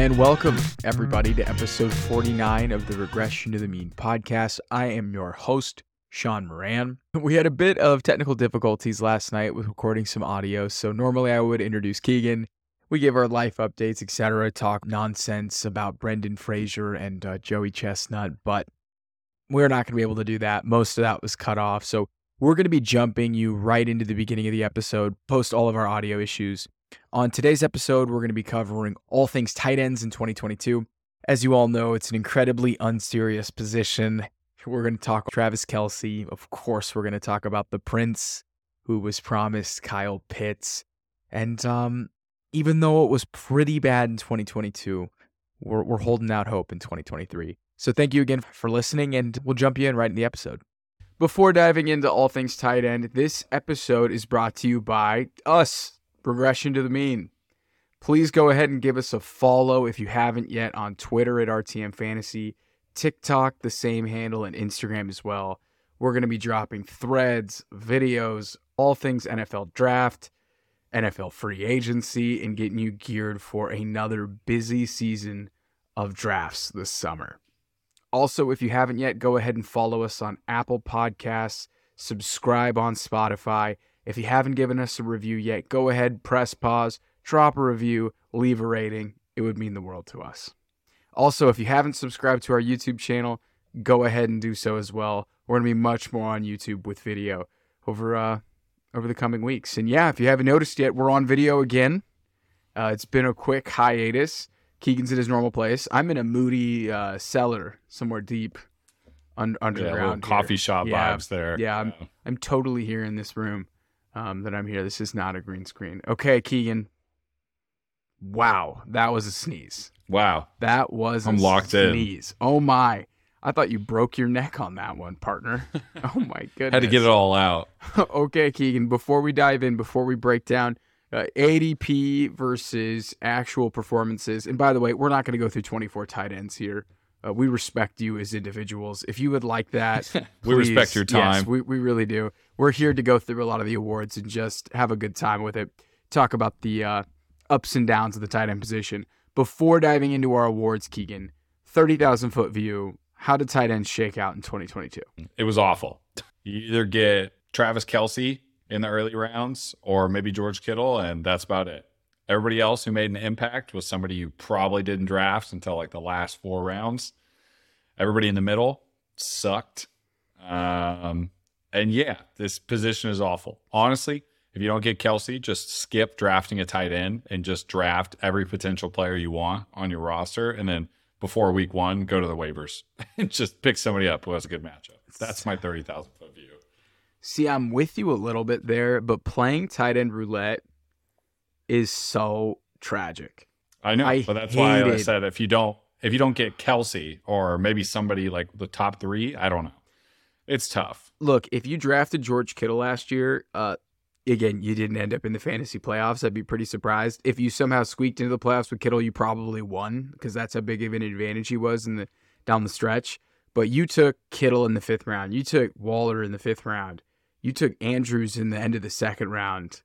And welcome, everybody, to episode 49 of the Regression to the Mean podcast. I am your host, Shaun Moran. We had a bit of technical difficulties last night with recording some audio, so normally I would introduce Keegan. We give our life updates, etc., talk nonsense about Brendan Fraser and uh, Joey Chestnut, but we're not going to be able to do that. Most of that was cut off, so we're going to be jumping you right into the beginning of the episode, post all of our audio issues. On today's episode, we're going to be covering all things tight ends in 2022. As you all know, it's an incredibly unserious position. We're going to talk Travis Kelce. Of course, we're going to talk about the Prince, who was promised Kyle Pitts. And um, even though it was pretty bad in 2022, we're, we're holding out hope in 2023. So thank you again for listening, and we'll jump you in right in the episode. Before diving into all things tight end, this episode is brought to you by us, regression to the mean. Please go ahead and give us a follow if you haven't yet on Twitter at RTM Fantasy, TikTok, the same handle, and Instagram as well. We're going to be dropping threads, videos, all things NFL draft, NFL free agency, and getting you geared for another busy season of drafts this summer. Also, if you haven't yet, go ahead and follow us on Apple Podcasts, subscribe on Spotify if you haven't given us a review yet, go ahead, press pause, drop a review, leave a rating. It would mean the world to us. Also, if you haven't subscribed to our YouTube channel, go ahead and do so as well. We're going to be much more on YouTube with video over uh over the coming weeks. And yeah, if you haven't noticed yet, we're on video again. Uh, it's been a quick hiatus. Keegan's in his normal place. I'm in a moody uh, cellar somewhere deep un- underground. Yeah, coffee shop yeah, vibes there. Yeah, I'm, I'm totally here in this room um, that I'm here. This is not a green screen. Okay, Keegan. Wow, that was a sneeze. Wow, that was I'm locked sneeze. in. Oh my! I thought you broke your neck on that one, partner. oh my goodness! Had to get it all out. okay, Keegan. Before we dive in, before we break down uh, ADP versus actual performances, and by the way, we're not going to go through 24 tight ends here. Uh, we respect you as individuals. If you would like that, we please, respect your time. Yes, we, we really do. We're here to go through a lot of the awards and just have a good time with it. Talk about the uh, ups and downs of the tight end position. Before diving into our awards, Keegan, 30,000 foot view, how did tight ends shake out in 2022? It was awful. You either get Travis Kelce in the early rounds or maybe George Kittle, and that's about it. Everybody else who made an impact was somebody you probably didn't draft until like the last four rounds. Everybody in the middle sucked. Um, and yeah, this position is awful. Honestly, if you don't get Kelce, just skip drafting a tight end and just draft every potential player you want on your roster. And then before week one, go to the waivers and just pick somebody up who has a good matchup. That's my 30,000 foot view. See, I'm with you a little bit there, but playing tight end roulette is so tragic. I know, I but that's why I said if you don't if you don't get Kelce or maybe somebody like the top three, I don't know. It's tough. Look, if you drafted George Kittle last year, uh, again, you didn't end up in the fantasy playoffs. I'd be pretty surprised. If you somehow squeaked into the playoffs with Kittle, you probably won because that's how big of an advantage he was in the down the stretch. But you took Kittle in the fifth round. You took Waller in the fifth round. You took Andrews in the end of the second round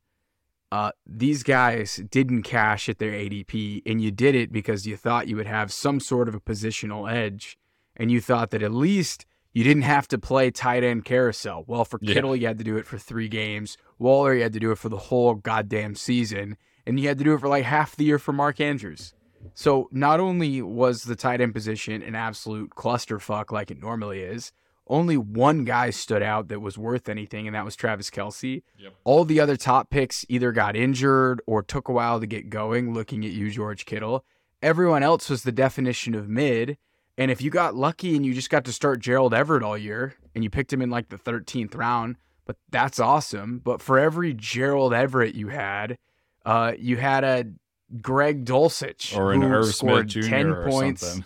uh, these guys didn't cash at their ADP, and you did it because you thought you would have some sort of a positional edge, and you thought that at least you didn't have to play tight end carousel. Well, for Kittle, yeah. you had to do it for three games. Waller, you had to do it for the whole goddamn season, and you had to do it for like half the year for Mark Andrews. So not only was the tight end position an absolute clusterfuck like it normally is, only one guy stood out that was worth anything, and that was Travis Kelce. Yep. All the other top picks either got injured or took a while to get going, looking at you, George Kittle. Everyone else was the definition of mid. And if you got lucky and you just got to start Gerald Everett all year and you picked him in like the 13th round, but that's awesome. But for every Gerald Everett you had, uh, you had a Greg Dulcich or an Irv scored Smith 10 points. Something.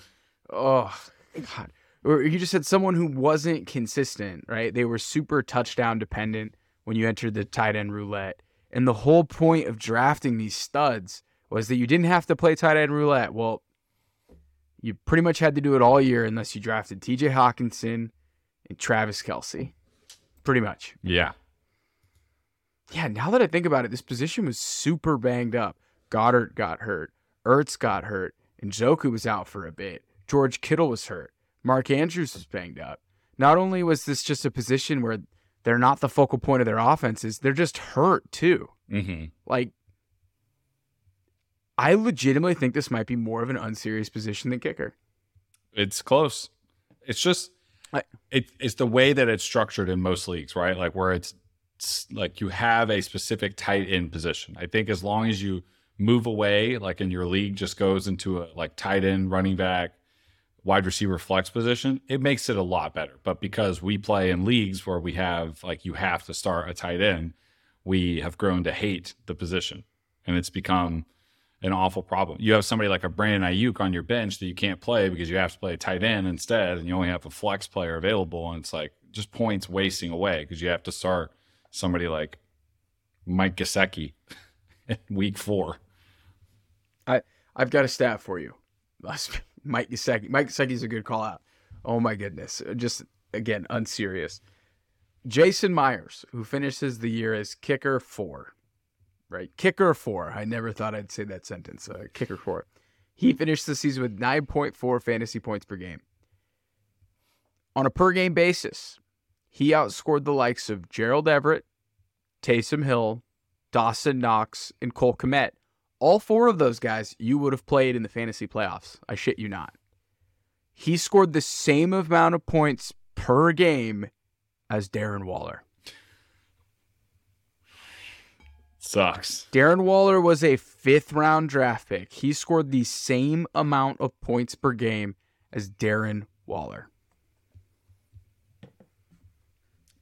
Oh, God or you just had someone who wasn't consistent, right? They were super touchdown dependent when you entered the tight end roulette. And the whole point of drafting these studs was that you didn't have to play tight end roulette. Well, you pretty much had to do it all year unless you drafted TJ Hockenson and Travis Kelce. Pretty much. Yeah. Yeah, now that I think about it, this position was super banged up. Goedert got hurt. Ertz got hurt. Njoku was out for a bit. George Kittle was hurt. Mark Andrews was banged up. Not only was this just a position where they're not the focal point of their offenses, they're just hurt too. Mm-hmm. Like, I legitimately think this might be more of an unserious position than kicker. It's close. It's just I- it, it's the way that it's structured in most leagues, right? Like where it's, it's like you have a specific tight end position. I think as long as you move away, like in your league, just goes into a like tight end, running back, wide receiver flex position, it makes it a lot better. But because we play in leagues where we have like you have to start a tight end, we have grown to hate the position, and it's become an awful problem. You have somebody like a Brandon Aiyuk on your bench that you can't play because you have to play a tight end instead, and you only have a flex player available, and it's like just points wasting away because you have to start somebody like Mike Gesicki in week four. I I've got a stat for you. Mike Gesicki. Mike Gesicki's a good call out. Oh my goodness. Just again, unserious. Jason Myers, who finishes the year as kicker four, right? Kicker four. I never thought I'd say that sentence. Uh, kicker four. He finished the season with 9.4 fantasy points per game. On a per game basis, he outscored the likes of Gerald Everett, Taysom Hill, Dawson Knox, and Cole Kmet. All four of those guys you would have played in the fantasy playoffs. I shit you not. He scored the same amount of points per game as Darren Waller. Sucks. Darren Waller was a fifth round draft pick. He scored the same amount of points per game as Darren Waller.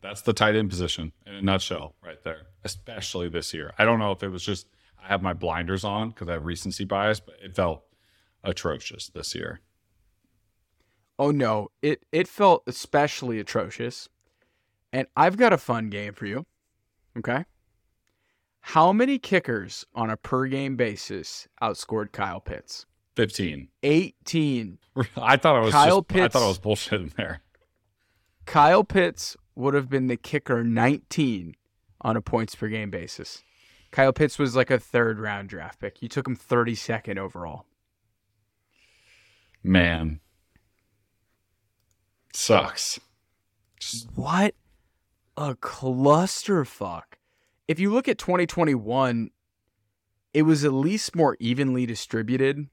That's the tight end position in a nutshell, right there. Especially this year. I don't know if it was just I have my blinders on because I have recency bias, but it felt atrocious this year. Oh no, it it felt especially atrocious. And I've got a fun game for you. Okay? How many kickers on a per game basis outscored Kyle Pitts? 15. 18. I thought I was Kyle just, I thought I was bullshit in there. Kyle Pitts would have been the kicker 19 on a points per game basis. Kyle Pitts was like a third round draft pick. You took him 32nd overall. Man. Sucks. Just What a clusterfuck. If you look at 2021, it was at least more evenly distributed.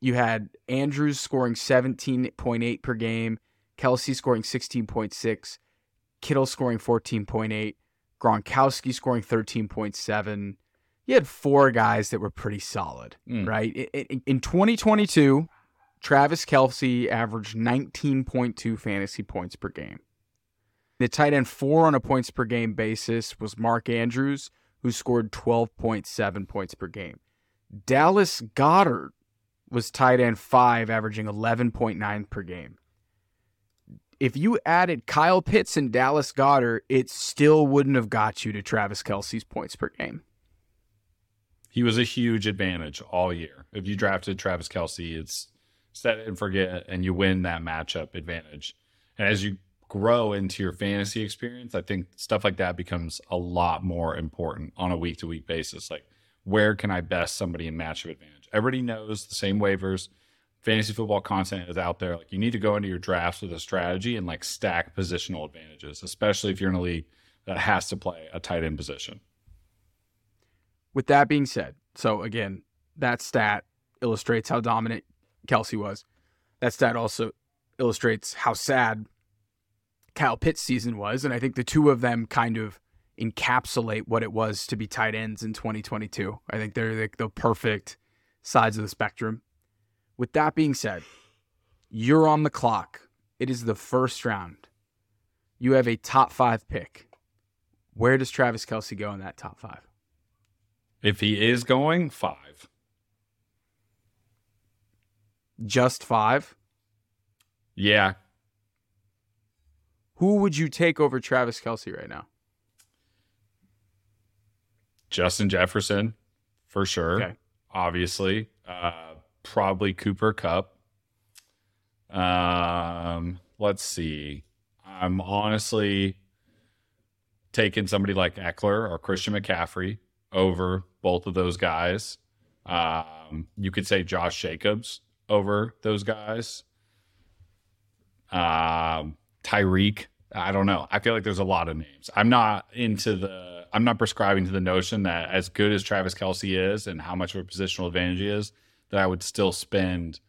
You had Andrews scoring 17.8 per game, Kelce scoring 16.6, Kittle scoring 14.8, Gronkowski scoring 13.7. You had four guys that were pretty solid, Mm. right? I- I- In 2022, Travis Kelce averaged 19.2 fantasy points per game. The tight end four on a points per game basis was Mark Andrews, who scored 12.7 points per game. Dallas Goedert was tight end five, averaging 11.9 per game. If you added Kyle Pitts and Dallas Goedert, it still wouldn't have got you to Travis Kelce's points per game. he was a huge advantage all year. If you drafted Travis Kelce, it's set and forget, and you win that matchup advantage. And as you grow into your fantasy experience, I think stuff like that becomes a lot more important on a week to week basis. Like, where can I best somebody in matchup advantage? Everybody knows the same waivers. Fantasy football content is out there. Like, you need to go into your drafts with a strategy and like stack positional advantages, especially if you're in a league that has to play a tight end position. With that being said, so again, that stat illustrates how dominant Kelce was. That stat also illustrates how sad Kyle Pitts' season was, and I think the two of them kind of encapsulate what it was to be tight ends in 2022. I think they're like the perfect sides of the spectrum. With that being said, you're on the clock. It is the first round. You have a top five pick. Where does Travis Kelce go in that top five? If he is going, five. Just five? Yeah, Who would you take over Travis Kelce right now? Justin Jefferson for sure. Okay. Obviously, uh, probably Cooper Kupp. Um, let's see. I'm honestly taking somebody like Ekeler or Christian McCaffrey over both of those guys. Um, you could say Josh Jacobs over those guys. Um, Tyreek, I don't know. I feel like there's a lot of names. I'm not into the. I'm not prescribing to the notion that as good as Travis Kelce is and how much of a positional advantage he is, that I would still spend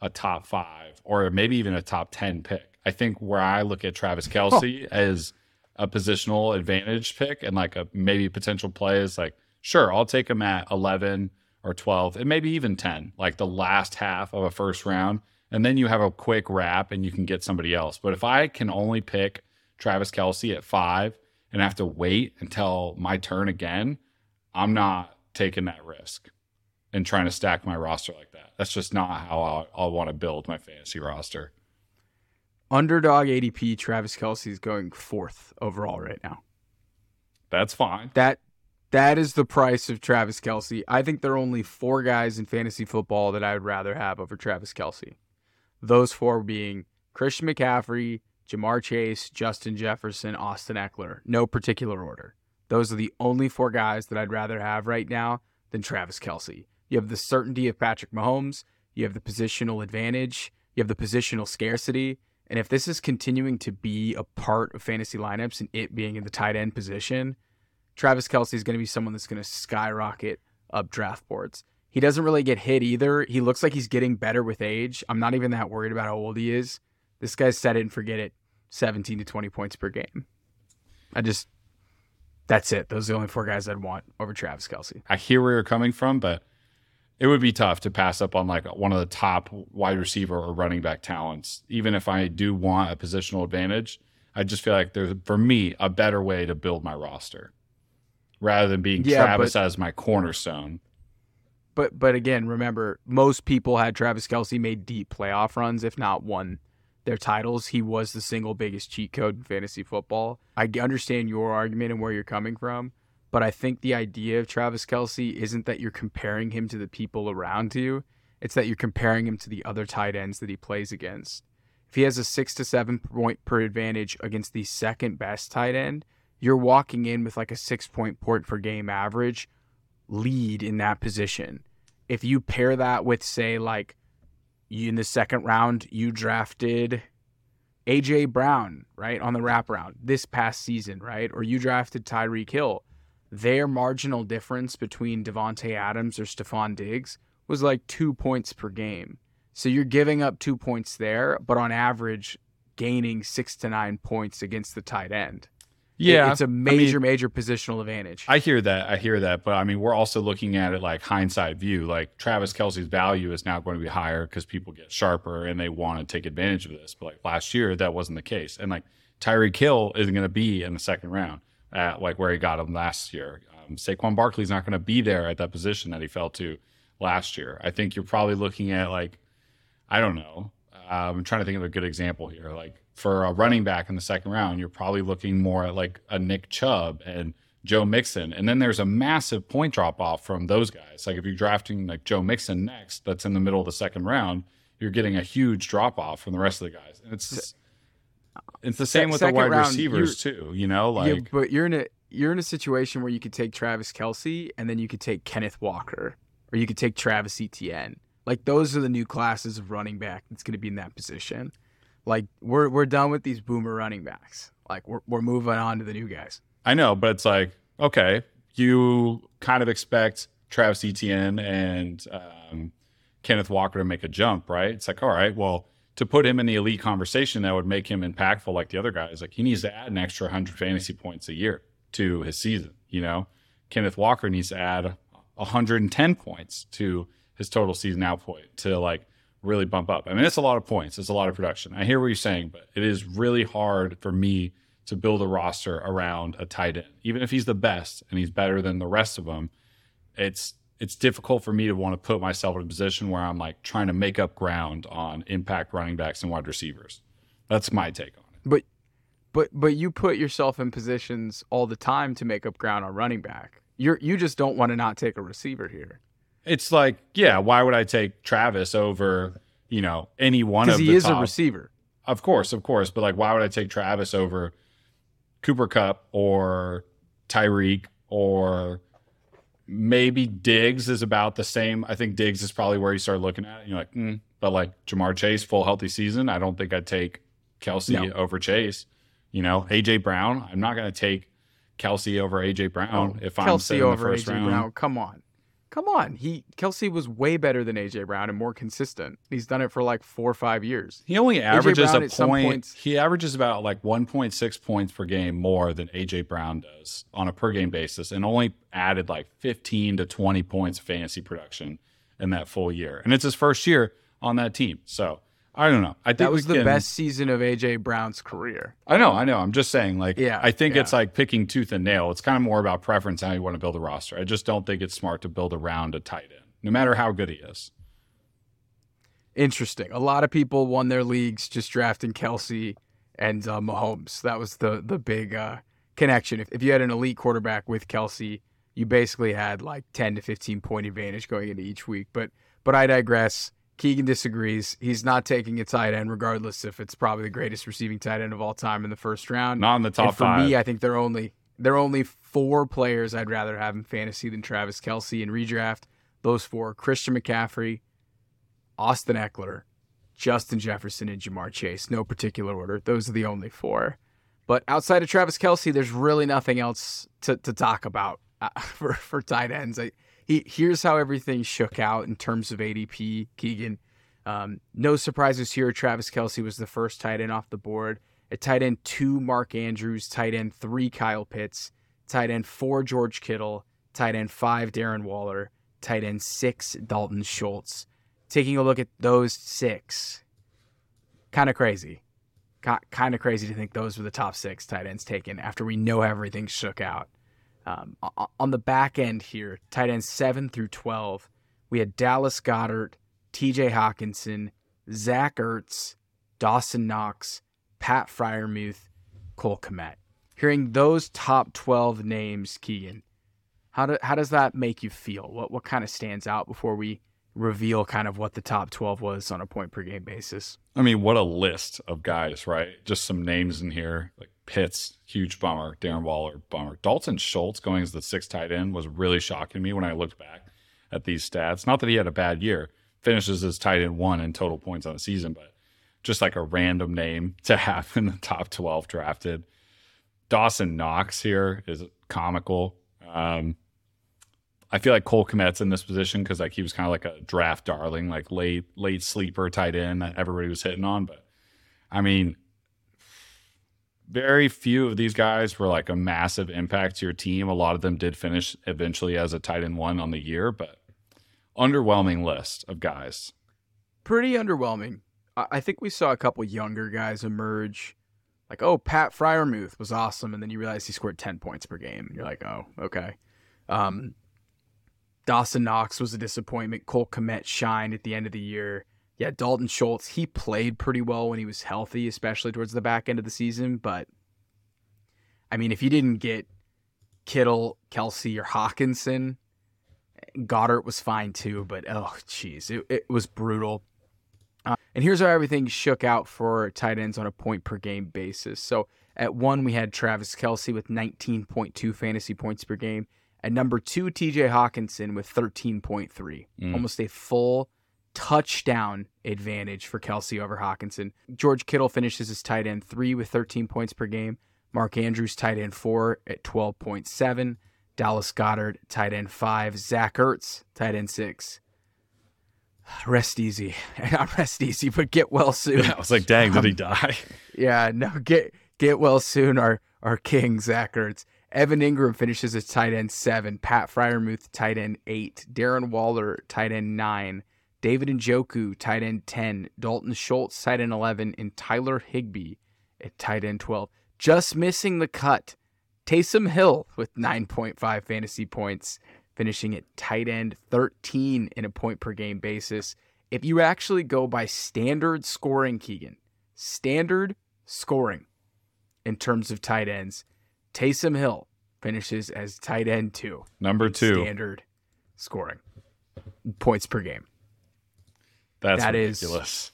a top five or maybe even a top ten pick. I think where I look at Travis Kelce oh. as a positional advantage pick and like a maybe potential play is like, sure, I'll take him at 11 or 12 and maybe even 10, like the last half of a first round. And then you have a quick wrap and you can get somebody else. But if I can only pick Travis Kelce at five and have to wait until my turn again, I'm not taking that risk and trying to stack my roster like that. That's just not how I'll, I'll want to build my fantasy roster. Underdog ADP, Travis Kelce is going fourth overall right now. That's fine. That that is the price of Travis Kelce. I think there are only four guys in fantasy football that I would rather have over Travis Kelce. Those four being Christian McCaffrey, Ja'Marr Chase, Justin Jefferson, Austin Ekeler. No particular order. Those are the only four guys that I'd rather have right now than Travis Kelce. You have the certainty of Patrick Mahomes. You have the positional advantage. You have the positional scarcity. And if this is continuing to be a part of fantasy lineups and it being in the tight end position, Travis Kelce is going to be someone that's going to skyrocket up draft boards. He doesn't really get hit either. He looks like he's getting better with age. I'm not even that worried about how old he is. This guy's set it and forget it 17 to 20 points per game. I just, that's it. Those are the only four guys I'd want over Travis Kelce. I hear where you're coming from, but it would be tough to pass up on like one of the top wide receiver or running back talents. Even if I do want a positional advantage, I just feel like there's, for me, a better way to build my roster rather than being yeah, Travis but, as my cornerstone. But but again, remember, most people had Travis Kelce made deep playoff runs, if not won their titles. He was the single biggest cheat code in fantasy football. I understand your argument and where you're coming from, but I think the idea of Travis Kelce isn't that you're comparing him to the people around you. It's that you're comparing him to the other tight ends that he plays against. If he has a six to seven point per advantage against the second best tight end, you're walking in with like a six point port per game average lead in that position. If you pair that with, say, like in the second round, you drafted AJ Brown, right, on the wraparound this past season, right? Or you drafted Tyreek Hill. Their marginal difference between Davante Adams or Stefon Diggs was like two points per game. So you're giving up two points there, but on average, gaining six to nine points against the tight end. Yeah, it's a major, I mean, major positional advantage. I hear that. I hear that. But I mean, we're also looking at it like hindsight view. Like Travis Kelce's value is now going to be higher because people get sharper and they want to take advantage of this. But like last year, that wasn't the case. And like Tyreek Hill isn't going to be in the second round at like where he got him last year. Um, Saquon Barkley's not going to be there at that position that he fell to last year. I think you're probably looking at like, I don't know. Um, I'm trying to think of a good example here. Like for a running back in the second round, you're probably looking more at like a Nick Chubb and Joe Mixon. And then there's a massive point drop off from those guys. Like if you're drafting like Joe Mixon next, that's in the middle of the second round, you're getting a huge drop off from the rest of the guys. And it's it's the same with the wide round, receivers too, you know, like yeah, but you're in a you're in a situation where you could take Travis Kelce and then you could take Kenneth Walker or you could take Travis Etienne. Like those are the new classes of running back that's going to be in that position. Like we're we're done with these boomer running backs. Like we're we're moving on to the new guys. I know, but it's like okay, you kind of expect Travis Etienne and um, Kenneth Walker to make a jump, right? It's like all right, well, to put him in the elite conversation that would make him impactful like the other guys, like he needs to add an extra 100 fantasy points a year to his season. You know, Kenneth Walker needs to add 110 points to his total season output to like really bump up. I mean, it's a lot of points, it's a lot of production. I hear what you're saying, but it is really hard for me to build a roster around a tight end. Even if he's the best and he's better than the rest of them, it's it's difficult for me to want to put myself in a position where I'm like trying to make up ground on impact running backs and wide receivers. That's my take on it. But but but you put yourself in positions all the time to make up ground on running back. You're you just don't want to not take a receiver here it's like, yeah, why would I take Travis over, you know, any one of the he is top? a receiver. Of course, of course. But like, why would I take Travis over Cooper Kupp or Tyreek or maybe Diggs is about the same. I think Diggs is probably where you start looking at it. You're like, mm. but like Ja'Marr Chase, full healthy season. I don't think I'd take Kelce No. over Chase. You know, AJ Brown. I'm not going to take Kelce over AJ Brown if I'm Kelce in the first AJ round. Brown. Come on. Come on. He Kelce was way better than AJ Brown and more consistent. He's done it for like four or five years. He only averages a point. points- He averages about like 1.6 points per game more than AJ Brown does on a per game basis, and only added like 15 to 20 points of fantasy production in that full year. And it's his first year on that team, so I don't know. I think That was the can- best season of AJ Brown's career. I know, I know. I'm just saying, like, Yeah, I think yeah. it's like picking tooth and nail. It's kind of more about preference how you want to build a roster. I just don't think it's smart to build around a tight end, no matter how good he is. Interesting. A lot of people won their leagues just drafting Kelce and uh, Mahomes. That was the the big uh, connection. If, if you had an elite quarterback with Kelce, you basically had like 10 to 15 point advantage going into each week. But but I digress. Keegan disagrees. He's not taking a tight end, regardless if it's probably the greatest receiving tight end of all time in the first round. Not in the top and for five. me, I think there are only there are only four players I'd rather have in fantasy than Travis Kelce in redraft. Those four: Christian McCaffrey, Austin Ekeler, Justin Jefferson, and Ja'Marr Chase. No particular order. Those are the only four. But outside of Travis Kelce, there's really nothing else to, to talk about uh, for for tight ends. I, he, here's how everything shook out in terms of ADP. Keegan, um, no surprises here. Travis Kelce was the first tight end off the board. At tight end two, Mark Andrews. Tight end three, Kyle Pitts. Tight end four, George Kittle. Tight end five, Darren Waller. Tight end six, Dalton Schultz. Taking a look at those six, kind of crazy. Kind of crazy to think those were the top six tight ends taken after we know everything shook out. Um, on the back end here, tight ends seven through twelve, we had Dallas Goedert, T.J. Hockenson, Zach Ertz, Dawson Knox, Pat Freiermuth, Cole Kmet. Hearing those top twelve names, Keegan, how do, how does that make you feel? What what kind of stands out before we reveal kind of what the top twelve was on a point per game basis? I mean, what a list of guys, right? Just some names in here like Pitts, huge bummer. Darren Waller, bummer. Dalton Schultz going as the sixth tight end was really shocking me when I looked back at these stats. Not that he had a bad year, finishes as tight end one in total points on the season, but just like a random name to have in the top 12 drafted. Dawson Knox here is comical. Um, I feel like Cole Kmet's in this position because like he was kind of like a draft darling, like late late sleeper tight end that everybody was hitting on. But I mean, very few of these guys were like a massive impact to your team. A lot of them did finish eventually as a tight end one on the year, but underwhelming list of guys. pretty underwhelming. I think we saw a couple younger guys emerge. Like, oh, Pat Freiermuth was awesome, and then you realize he scored ten points per game, you're like, oh, okay. Um, Dawson Knox was a disappointment. Cole Kmet shined at the end of the year. Yeah, Dalton Schultz, he played pretty well when he was healthy, especially towards the back end of the season. But I mean, if you didn't get Kittle, Kelce, or Hockenson, Goedert was fine too. But oh, jeez, it, it was brutal. Uh, and here's how everything shook out for tight ends on a point per game basis. So at one, we had Travis Kelce with 19.2 fantasy points per game. At number two, TJ Hockenson with 13.3, Mm. almost a full touchdown advantage for Kelce over Hockenson. George Kittle finishes as tight end three with 13 points per game. Mark Andrews, tight end four at 12.7. Dallas Goedert, tight end five. Zach Ertz, tight end six. Rest easy. Not rest easy, but get well soon. I was like, dang, did he um, die? Yeah, no, get get well soon. Our our king Zach Ertz. Evan Engram finishes as tight end seven. Pat Freiermuth tight end eight. Darren Waller tight end nine. David Njoku tight end ten. Dalton Schultz tight end eleven, and Tyler Higbee at tight end twelve. Just missing the cut. Taysom Hill with nine point five fantasy points, finishing at tight end thirteen in a point per game basis. If you actually go by standard scoring, Keegan, standard scoring in terms of tight ends. Taysom Hill finishes as tight end two. Number two. Standard scoring points per game. That's That is- ridiculous.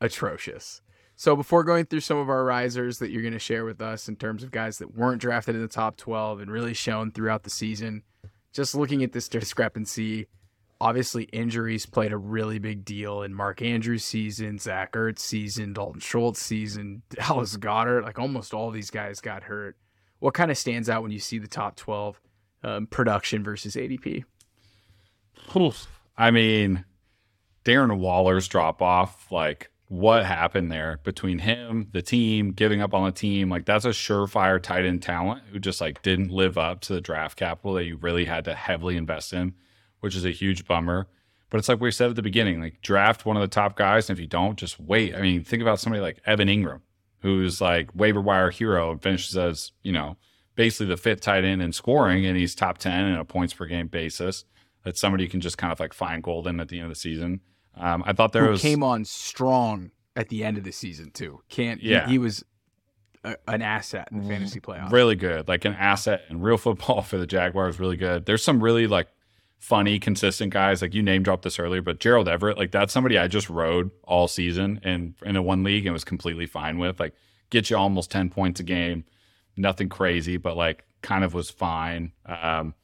Atrocious. So before going through some of our risers that you're going to share with us in terms of guys that weren't drafted in the top 12 and really shown throughout the season, just looking at this discrepancy, obviously injuries played a really big deal in Mark Andrews' season, Zach Ertz' season, Dalton Schultz' season, Dallas Goedert. Like almost all these guys got hurt. What kind of stands out when you see the top 12 um, production versus ADP? I mean, Darren Waller's drop off, like what happened there between him, the team, giving up on the team. Like that's a surefire tight end talent who just like didn't live up to the draft capital that you really had to heavily invest in, which is a huge bummer. But it's like we said at the beginning, like draft one of the top guys, and if you don't, just wait. I mean, think about somebody like Evan Engram, who's like waiver wire hero and finishes as, you know, basically the fifth tight end in scoring, and he's top 10 in a points per game basis. That somebody you can just kind of like find gold in at the end of the season. Um, I thought there Who was came on strong at the end of the season too. Can't Yeah. he, he was a, an asset in the fantasy playoffs. really good, like an asset in real football for the Jaguars. Really good. There's some really like funny, consistent guys. Like you name dropped this earlier, but Gerald Everett, like that's somebody I just rode all season and in a one league and was completely fine with. Like get you almost ten points a game, nothing crazy, but like kind of was fine. Um,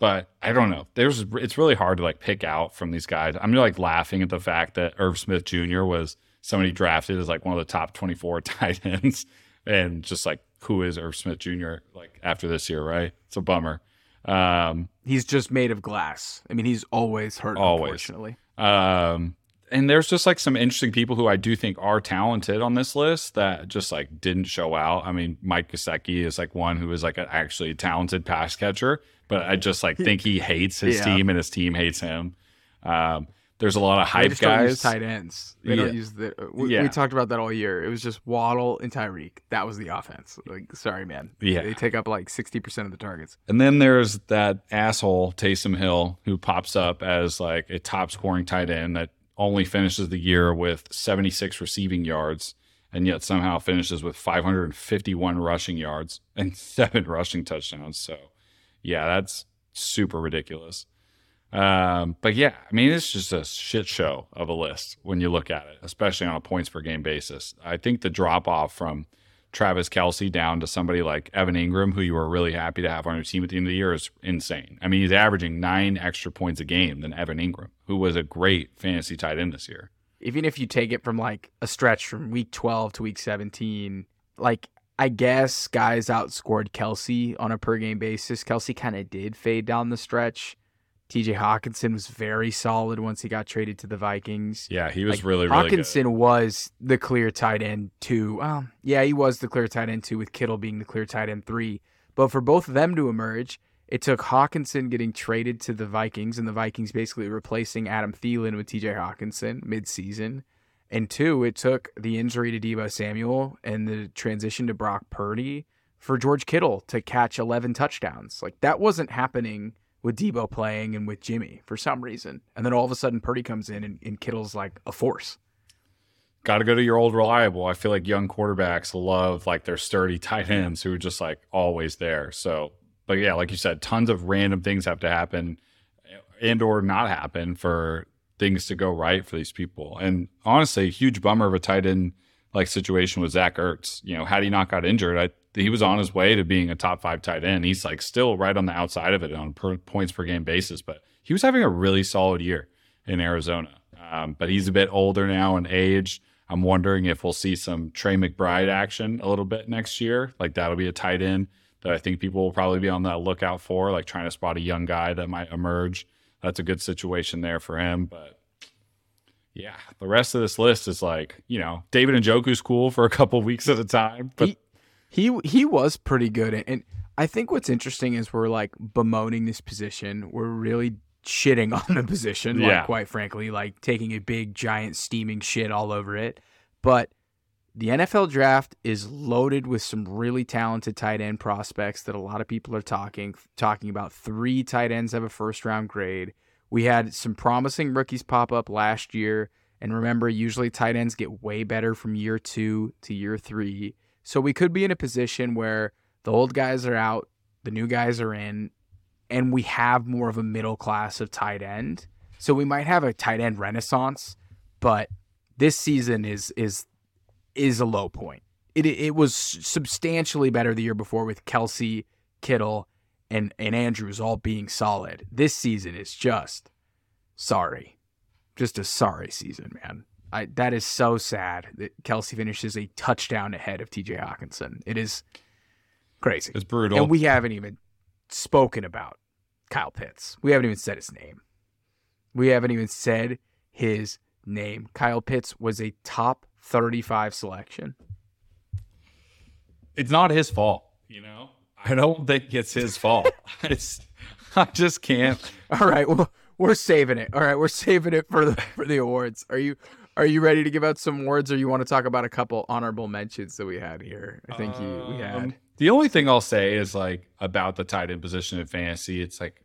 but I don't know. There's it's really hard to like pick out from these guys. I'm like laughing at the fact that Irv Smith Jr. was somebody drafted as like one of the top 24 tight ends, and just like who is Irv Smith Jr. like after this year, right? It's a bummer. Um, He's just made of glass. I mean, he's always hurt. Always. Unfortunately, um, and there's just like some interesting people who I do think are talented on this list that just like didn't show out. I mean, Mike Gesicki is like one who is like a, actually a talented pass catcher, but I just like think he hates his Yeah. team and his team hates him. Um, there's a lot of hype guys. tight ends. They Yeah. don't use the. We, Yeah. we talked about that all year. It was just Waddle and Tyreek. That was the offense. Like, sorry, man. Yeah. they take up like sixty percent of the targets. And then there's that asshole Taysom Hill who pops up as like a top scoring tight end that only finishes the year with 76 receiving yards and yet somehow finishes with 551 rushing yards and seven rushing touchdowns. So, yeah, that's super ridiculous. Um, but yeah, I mean, it's just a shit show of a list when you look at it, especially on a points per game basis. I think the drop off from Travis Kelce down to somebody like Evan Engram, who you were really happy to have on your team at the end of the year, is insane. I mean, he's averaging nine extra points a game than Evan Engram, who was a great fantasy tight end this year. even if you take it from like a stretch from week 12 to week 17, like I guess guys outscored Kelce on a per game basis. Kelce kind of did fade down the stretch. TJ Hockenson was very solid once he got traded to the Vikings. Yeah, he was Like, really, really Hockenson was the clear tight end two. Well, yeah, he was the clear tight end two with Kittle being the clear tight end three. But for both of them to emerge, it took Hockenson getting traded to the Vikings and the Vikings basically replacing Adam Thielen with TJ Hockenson midseason. And two, it took the injury to Deebo Samuel and the transition to Brock Purdy for George Kittle to catch 11 touchdowns. Like that wasn't happening with Deebo playing and with Jimmy for some reason. And then all of a sudden Purdy comes in and, and Kittle's like a force. Got to go to your old reliable. I feel like young quarterbacks love like their sturdy tight ends who are just like always there. So, but yeah, like you said, tons of random things have to happen and or not happen for things to go right for these people. And honestly, huge bummer of a tight end like situation with Zach Ertz. You know, had he not got injured, I he was on his way to being a top five tight end. He's like still right on the outside of it on per, points per game basis, but he was having a really solid year in Arizona. Um, but he's a bit older now in age. I'm wondering if we'll see some Trey McBride action a little bit next year. Like that'll be a tight end that I think people will probably be on that lookout for, like trying to spot a young guy that might emerge. That's a good situation there for him. But yeah, the rest of this list is like, you know, David Njoku's cool for a couple weeks at a time. But he he he was pretty good and, and I think what's interesting is we're like bemoaning this position. We're really shitting on the position, like Yeah. quite frankly, like taking a big giant steaming shit all over it. But the NFL draft is loaded with some really talented tight end prospects that a lot of people are talking talking about. Three tight ends have a first round grade. We had some promising rookies pop up last year. And remember, usually tight ends get way better from year two to year three. So we could be in a position where the old guys are out, the new guys are in, and we have more of a middle class of tight end. So we might have a tight end renaissance, but this season is is is a low point. It it was substantially better the year before with Kelce, Kittle, and and Andrews all being solid. This season is just sorry, just a sorry season, man. I, that is so sad that Kelce finishes a touchdown ahead of T.J. Hockenson. It is crazy. It's brutal. And we haven't even spoken about Kyle Pitts. We haven't even said his name. We haven't even said his name. Kyle Pitts was a top 35 selection. It's not his fault, you know? I don't think it's his fault. it's I just can't. All right, well, we're saving it. All right, we're saving it for the for the awards. Are you are you ready to give out some awards or you want to talk about a couple honorable mentions that we had here? I think you we had. Um, the only thing I'll say is like about the tight end position in fantasy, it's like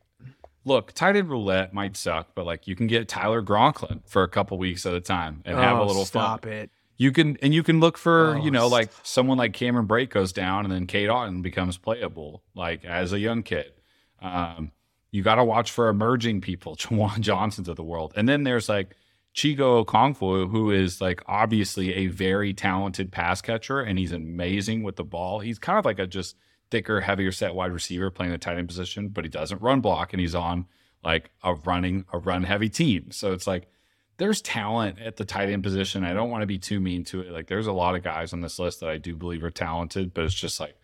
look, tight end roulette might suck, but like you can get Tyler Conklin for a couple weeks at a time and have a Oh, little stop fun. it. You can and you can look for, Oh, you know, like someone like Cameron Brate goes down and then Cade Otton becomes playable, like as a young kid. Um, you got to watch for emerging people, Juwan Johnsons of the world. And then there's like Chigo Okonkwo, who is like obviously a very talented pass catcher and he's amazing with the ball. He's kind of like a just thicker, heavier set wide receiver playing the tight end position, but he doesn't run block and he's on like a running, a run heavy team. So it's like, there's talent at the tight end position. I don't want to be too mean to it. Like there's a lot of guys on this list that I do believe are talented, but it's just like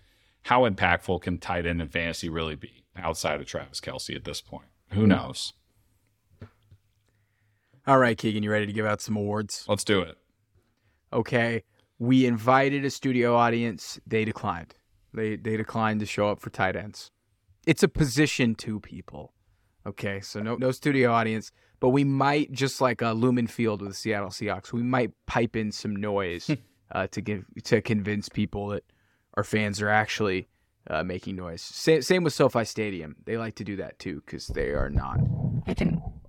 how impactful can tight end in fantasy really be outside of Travis Kelce at this point? Who hmm. knows? All right, Keegan, you ready to give out some awards? Let's do it. Okay. We invited a studio audience. They declined. They they declined to show up for tight ends. It's a position to people. Okay, so no no studio audience, but we might just like uh, Lumen Field with the Seattle Seahawks. We might pipe in some noise uh, to give to convince people that our fans are actually uh, making noise. Same, same with SoFi Stadium. They like to do that too because they are not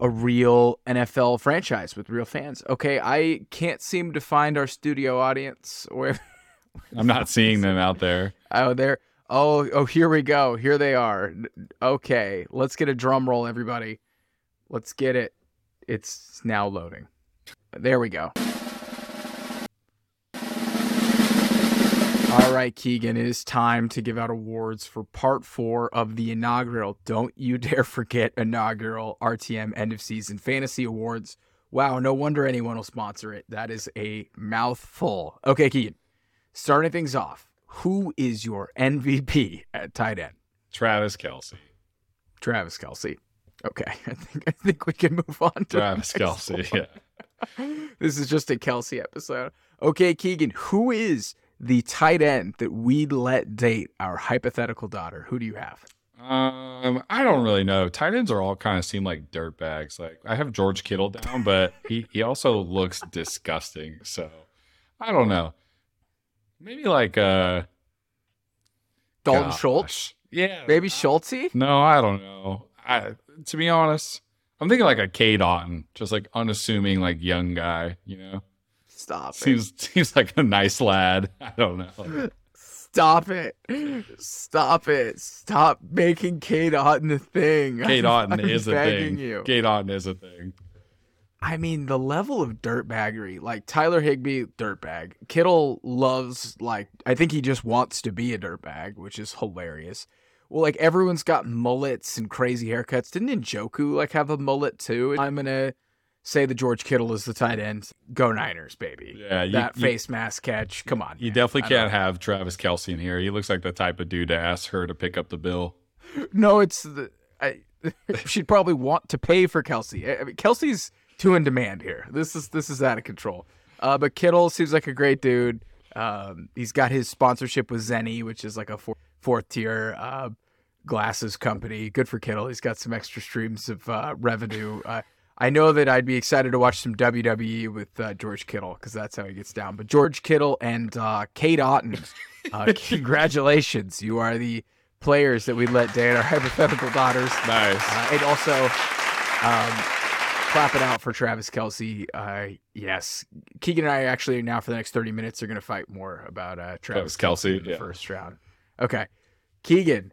a real NFL franchise with real fans. Okay, I can't seem to find our studio audience. Where I'm not seeing them out there. oh there oh oh here we go. Here they are. Okay, let's get a drum roll, everybody. Let's get it. It's now loading. There we go. All right, Keegan, it is time to give out awards for part four of the inaugural, don't you dare forget, inaugural RTM end of season fantasy awards. Wow, no wonder anyone will sponsor it. That is a mouthful. Okay, Keegan, starting things off, who is your MVP at tight end? Travis Kelce. Travis Kelce. Okay, I think I think we can move on to Travis Kelce. one. Yeah. This is just a Kelce episode. Okay, Keegan, who is the tight end that we'd let date our hypothetical daughter? Who do you have? Um, I don't really know. Tight ends are all kind of seem like dirt bags. Like I have George Kittle down, but he he also looks disgusting. So I don't know. Maybe like uh Dalton gosh. Schultz? Yeah. Maybe I- Schultze? No, I don't know. I to be honest, I'm thinking like a Cade Otton, just like unassuming, like young guy. You know, Stop it. seems seems like a nice lad. I don't know. Stop it. Stop it. Stop making Cade Otton a thing. K I'm- Otten I'm is a thing. You. Cade Otton is a thing. I mean, the level of dirtbaggery, like Tyler Higbee, dirtbag. Kittle loves, like, I think he just wants to be a dirtbag, which is hilarious. Well, like, everyone's got mullets and crazy haircuts. Didn't Njoku, like, have a mullet too? I'm going to say the George Kittle is the tight end. Go Niners, baby. Yeah, you, that you- face mask catch. Come on. You man. definitely can't have Travis Kelce in here. He looks like the type of dude to ask her to pick up the bill. No, it's the. I, she'd probably want to pay for Kelce. I mean, Kelce's too in demand here. This is this is out of control. Uh, but Kittle seems like a great dude. Um, he's got his sponsorship with Zenni, which is like a four, fourth tier uh, glasses company. Good for Kittle. He's got some extra streams of uh, revenue. Uh, I know that I'd be excited to watch some WWE with uh, George Kittle because that's how he gets down. But George Kittle and uh, Cade Otton, uh, congratulations! You are the players that we let date our hypothetical daughters. Nice. Uh, and also, um, clap it out for Travis Kelce. Uh, yes, Keegan and I actually now for the next thirty minutes are going to fight more about uh, Travis Travis Kelce, in the yeah. first round. Okay, Keegan,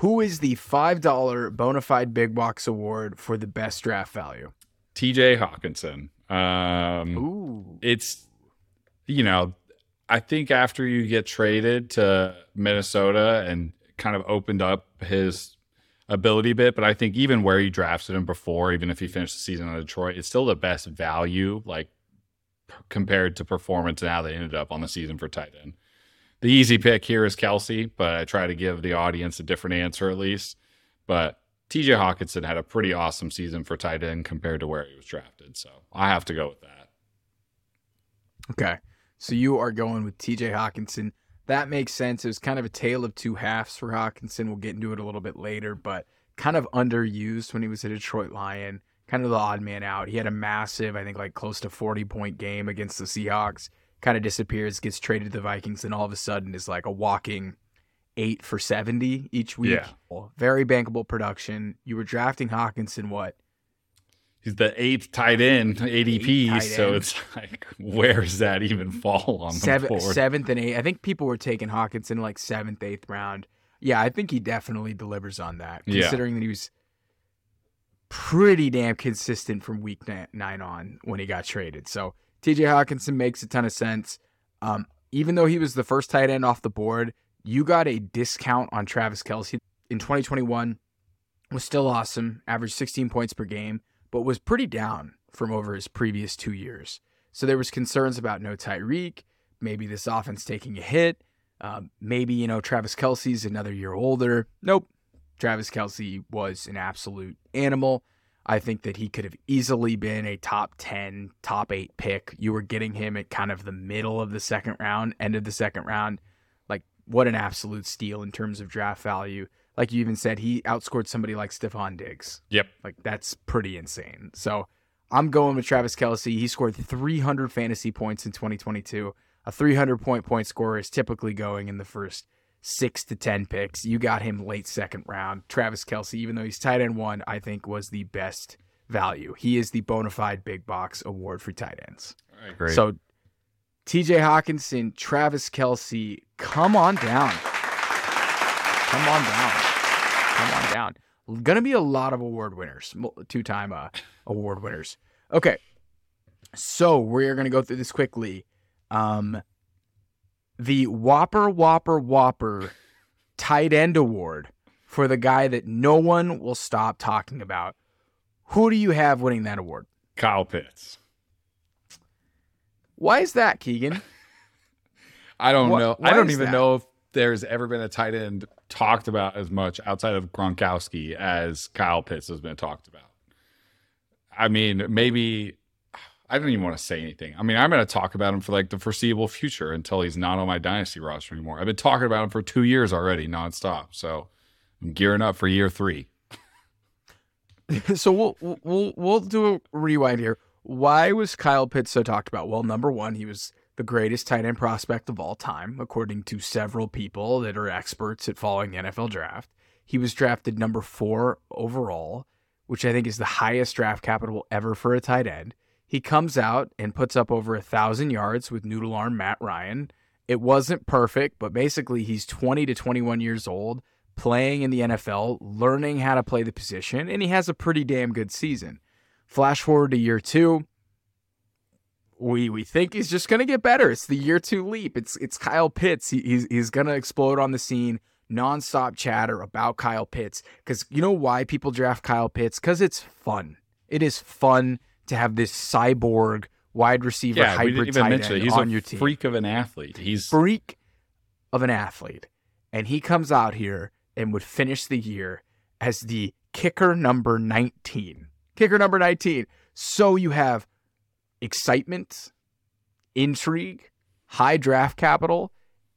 who is the five dollar bona fide big box award for the best draft value? TJ Hockenson. Um, Ooh, it's you know i think after you get traded to minnesota and kind of opened up his ability bit, but I think even where he drafted him before, even if he finished the season on Detroit, it's still the best value, like compared to performance and how they ended up on the season for tight end. The easy pick here is Kelce, but I try to give the audience a different answer at least. But TJ Hockenson had a pretty awesome season for tight end compared to where he was drafted. So I have to go with that. Okay. So you are going with TJ Hockenson. That makes sense. It was kind of a tale of two halves for Hockenson. We'll get into it a little bit later, but kind of underused when he was a Detroit Lion, kind of the odd man out. He had a massive, I think like close to 40 point game against the Seahawks, kind of disappears, gets traded to the Vikings, and all of a sudden is like a walking eight for 70 each week. Yeah. Very bankable production. You were drafting Hockenson, what? He's the eighth tight end ADP, tight so end. it's like, where does that even fall on the Seven, board? seventh and eighth. I think people were taking Hockenson like seventh, eighth round. Yeah, I think he definitely delivers on that, Yeah. considering that he was pretty damn consistent from week nine on when he got traded. So TJ Hockenson makes a ton of sense. Um, even though he was the first tight end off the board, you got a discount on Travis Kelce in 2021. Was still awesome, averaged 16 points per game, but was pretty down from over his previous two years. So there was concerns about no Tyreek, maybe this offense taking a hit. Um, maybe, you know, Travis Kelce's another year older. Nope. Travis Kelce was an absolute animal. I think that he could have easily been a top 10, top eight pick. You were getting him at kind of the middle of the second round, end of the second round. Like, what an absolute steal in terms of draft value. Like you even said, he outscored somebody like Stefon Diggs. Yep. Like that's pretty insane. So I'm going with Travis Kelce. He scored 300 fantasy points in 2022. A 300 point point scorer is typically going in the first six to 10 picks. You got him late second round. Travis Kelce, even though he's tight end one, I think was the best value. He is the bona fide big box award for tight ends. I agree. So TJ Hockenson, Travis Kelce, come on down. Come on down. Come on down. Gonna be a lot of award winners, two time uh, award winners. Okay. So we're gonna go through this quickly. Um the Whopper Whopper Whopper tight end award for the guy that no one will stop talking about. Who do you have winning that award? Kyle Pitts. Why is that, Keegan? I don't What- know. I don't even that? know if there's ever been a tight end talked about as much outside of Gronkowski as Kyle Pitts has been talked about. I mean, maybe I don't even want to say anything. I mean, I'm going to talk about him for like the foreseeable future until he's not on my dynasty roster anymore. I've been talking about him for two years already, nonstop. So I'm gearing up for year three. so we'll we'll we'll do a rewind here. Why was Kyle Pitts so talked about? Well, number one, he was the greatest tight end prospect of all time, according to several people that are experts at following the NFL draft. He was drafted number four overall, which I think is the highest draft capital ever for a tight end. He comes out and puts up over a thousand yards with noodle arm Matt Ryan. It wasn't perfect, but basically he's 20 to 21 years old, playing in the NFL, learning how to play the position, and he has a pretty damn good season. Flash forward to year two. We we think he's just gonna get better. It's the year two leap. It's it's Kyle Pitts. He, he's he's gonna explode on the scene. Nonstop chatter about Kyle Pitts because you know why people draft Kyle Pitts? Because it's fun. It is fun to have this cyborg wide receiver Yeah, hybrid tight end He's on a your team freak of an athlete. He's freak of an athlete. And he comes out here and would finish the year as the kicker number 19. Kicker number 19. So you have excitement, intrigue, high draft capital,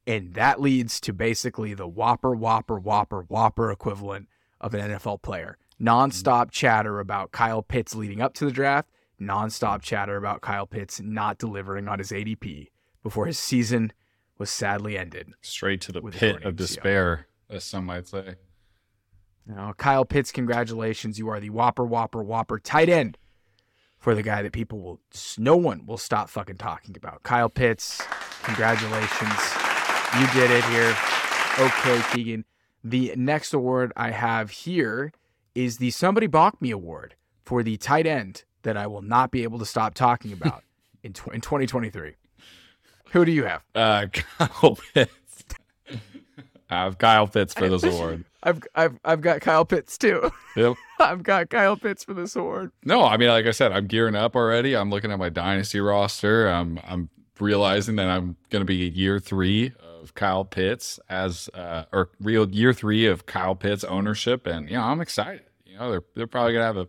and that leads to basically the whopper, whopper, whopper, whopper equivalent of an NFL player. Mm-hmm. Nonstop chatter about Kyle Pitts leading up to the draft, nonstop chatter about Kyle Pitts not delivering on his ADP before his season was sadly ended. straight to the pit of despair, as some might say. Now, Kyle Pitts, congratulations. You are the whopper, whopper, whopper tight end for the guy that people will, no one will stop fucking talking about. Kyle Pitts, congratulations. You did it here. Okay, Keegan. The next award I have here is the Somebody Balk Me Award for the tight end that I will not be able to stop talking about in, tw- in 2023. Who do you have? Uh, Kyle Pitts. I have Kyle Pitts for this award. I've I've I've got Kyle Pitts too. Yep. I've got Kyle Pitts for this award. No, I mean, like I said, I'm gearing up already. I'm looking at my dynasty roster. I'm I'm realizing that I'm going to be year three of Kyle Pitts as uh, or real year three of Kyle Pitts ownership, and you know, I'm excited. You know, they're they're probably gonna have a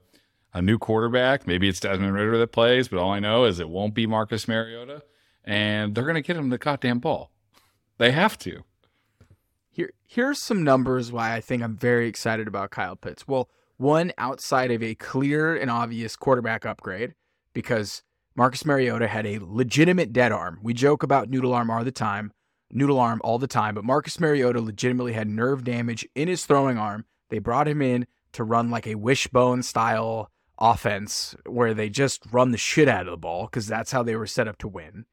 a new quarterback. Maybe it's Desmond Ridder that plays, but all I know is it won't be Marcus Mariota, and they're gonna get him the goddamn ball. They have to. Here, here's some numbers why I think I'm very excited about Kyle Pitts. Well, one outside of a clear and obvious quarterback upgrade, because Marcus Mariota had a legitimate dead arm. We joke about noodle arm all the time, noodle arm all the time, but Marcus Mariota legitimately had nerve damage in his throwing arm. They brought him in to run like a wishbone style offense where they just run the shit out of the ball because that's how they were set up to win.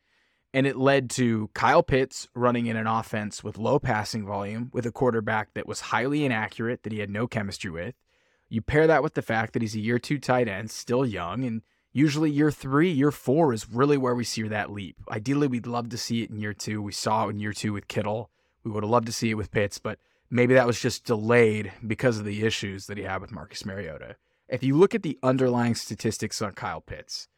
And it led to Kyle Pitts running in an offense with low passing volume, with a quarterback that was highly inaccurate, that he had no chemistry with. You pair that with the fact that he's a year two tight end, still young, and usually year three, year four is really where we see that leap. Ideally, we'd love to see it in year two. We saw it in year two with Kittle. We would have loved to see it with Pitts, but maybe that was just delayed because of the issues that he had with Marcus Mariota. If you look at the underlying statistics on Kyle Pitts,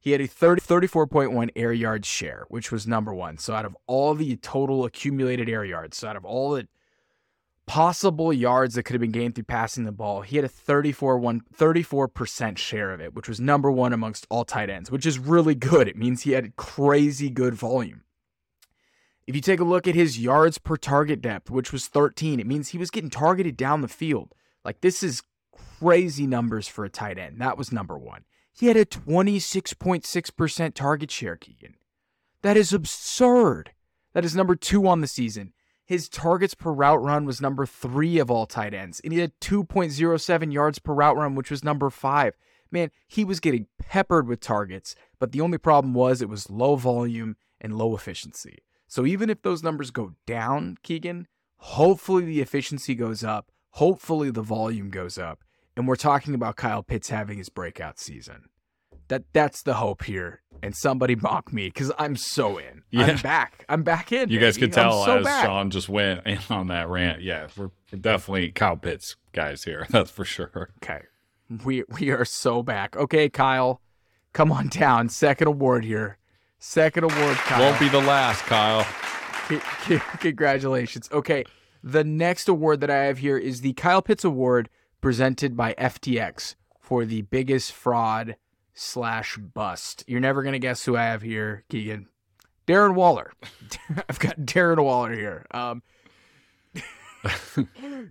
he had a 30, 34.1 air yards share, which was number one. So out of all the total accumulated air yards, so out of all the possible yards that could have been gained through passing the ball, he had a 34 one, 34% share of it, which was number one amongst all tight ends, which is really good. It means he had crazy good volume. If you take a look at his yards per target depth, which was 13, it means he was getting targeted down the field. Like this is crazy numbers for a tight end. That was number one. He had a 26.6% target share, Keegan. That is absurd. That is number two on the season. His targets per route run was number three of all tight ends, and he had 2.07 yards per route run, which was number five. Man, he was getting peppered with targets, but the only problem was it was low volume and low efficiency. So even if those numbers go down, Keegan, hopefully the efficiency goes up, hopefully the volume goes up, and we're talking about Kyle Pitts having his breakout season. That that's the hope here. And somebody mock me because I'm so in. Yeah. I'm back. I'm back in. You guys baby. could tell so as back. Shaun just went in on that rant. Yeah, we're, we're definitely Kyle Pitts guys here. That's for sure. Okay. We we are so back. Okay, Kyle, come on down. Second award here. Second award, Kyle. Won't be the last, Kyle. C- c- Congratulations. Okay, the next award that I have here is the Kyle Pitts Award presented by FTX for the biggest fraud slash bust. You're never gonna guess who I have here, Keegan. Darren Waller. I've got Darren Waller here. Um,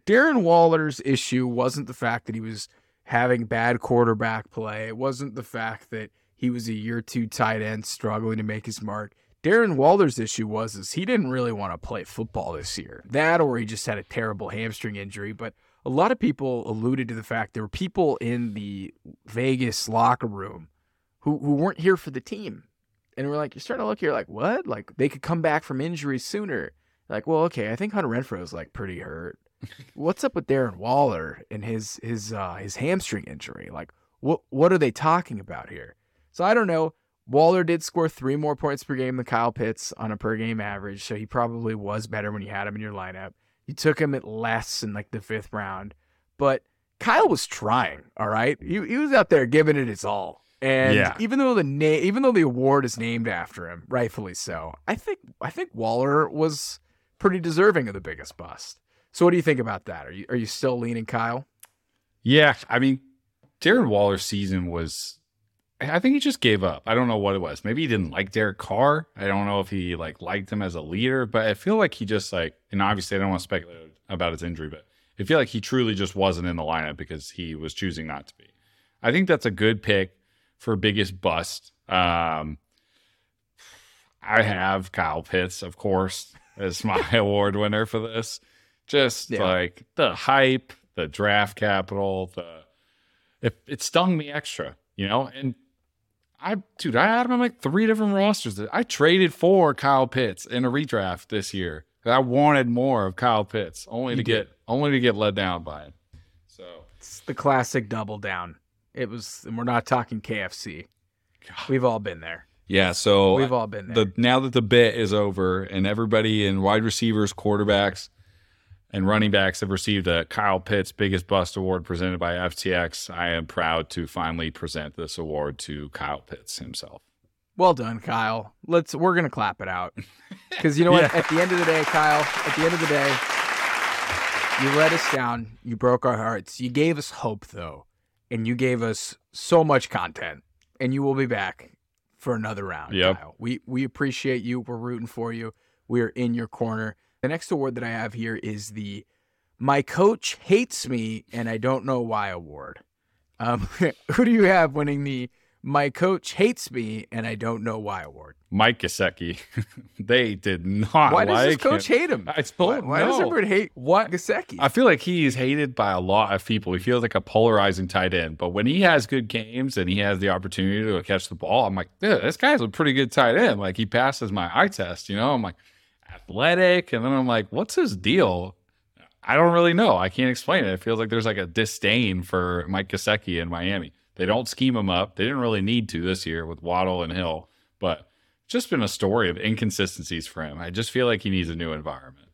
Darren Waller's issue wasn't the fact that he was having bad quarterback play. It wasn't the fact that he was a year two tight end struggling to make his mark. Darren Waller's issue was is he didn't really want to play football this year. That or he just had a terrible hamstring injury. But a lot of people alluded to the fact there were people in the Vegas locker room who, who weren't here for the team. And we're like, you're starting to look here like, what? Like they could come back from injury sooner. Like, well, okay, I think Hunter Renfrow's like pretty hurt. What's up with Darren Waller and his his uh his hamstring injury? Like, what what are they talking about here? So I don't know. Waller did score three more points per game than Kyle Pitts on a per game average, so he probably was better when you had him in your lineup. You took him at less in like the fifth round, but Kyle was trying. All right, he he was out there giving it his all. And Yeah. even though the name, even though the award is named after him, rightfully so, I think I think Waller was pretty deserving of the biggest bust. So what do you think about that? Are you are you still leaning Kyle? Yeah, I mean, Darren Waller's season was. I think he just gave up. I don't know what it was. Maybe he didn't like Derek Carr. I don't know if he like liked him as a leader, but I feel like he just like, and obviously I don't want to speculate about his injury, but I feel like he truly just wasn't in the lineup because he was choosing not to be. I think that's a good pick for biggest bust. Um, I have Kyle Pitts, of course, as my award winner for this. Just Yeah. like the hype, the draft capital, the it, it stung me extra, you know. And I, dude, I had him on like three different rosters. I traded for Kyle Pitts in a redraft this year. I wanted more of Kyle Pitts, only You to did. get only to get let down by him. So It's the classic double down. It was, and we're not talking KFC. We've all been there. yeah, so We've all been there. the now that the bit is over and everybody in wide receivers, quarterbacks, and running backs have received a Kyle Pitts Biggest Bust Award presented by FTX. I am proud to finally present this award to Kyle Pitts himself. Well done, Kyle. Let's we're gonna clap it out because you know what? At the end of the day, Kyle. At the end of the day, you let us down. You broke our hearts. You gave us hope, though, and you gave us so much content. And you will be back for another round. Yep. Kyle. We we appreciate you. We're rooting for you. We're in your corner. The next award that I have here is the "My Coach Hates Me and I Don't Know Why" award. Um, who do you have winning the "My Coach Hates Me and I Don't Know Why" award? Mike Gesicki. they did not Why does like this coach him. hate him? I Why, don't why does everyone hate What? Gesicki? I feel like he's hated by a lot of people. He feels like a polarizing tight end. But when he has good games and he has the opportunity to catch the ball, I'm like, this guy's a pretty good tight end. Like he passes my eye test, you know? I'm like, athletic. And then I'm like, what's his deal? I don't really know. I can't explain it. It feels like there's like a disdain for Mike Gesicki in Miami. They don't scheme him up. They didn't really need to this year with Waddle and Hill, but just been a story of inconsistencies for him. I just feel like he needs a new environment.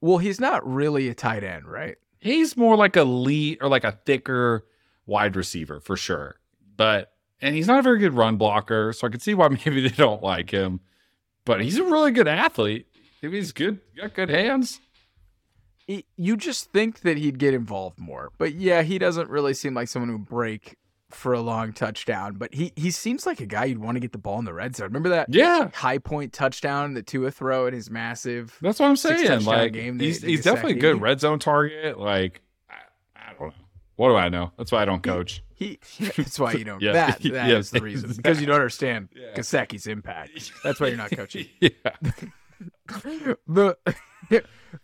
well, he's not really a tight end, right? He's more like a lead or like a thicker wide receiver for sure. But and he's not a very good run blocker, so I can see why maybe they don't like him. But he's a really good athlete. If he's good, got good hands. He- you just think that he'd get involved more, but yeah, he doesn't really seem like someone who break for a long touchdown. But he he seems like a guy you'd want to get the ball in the red zone. Remember that Yeah, high point touchdown that Tua throw at his massive? that's what I'm saying. Like game he's he's definitely a good red zone target. Like I, I don't know. What do I know? That's why I don't coach. He that's why you don't. Yeah. That that is Yeah, the reason because you don't understand Yeah. Gesicki's impact. That's why you're not coaching. yeah. the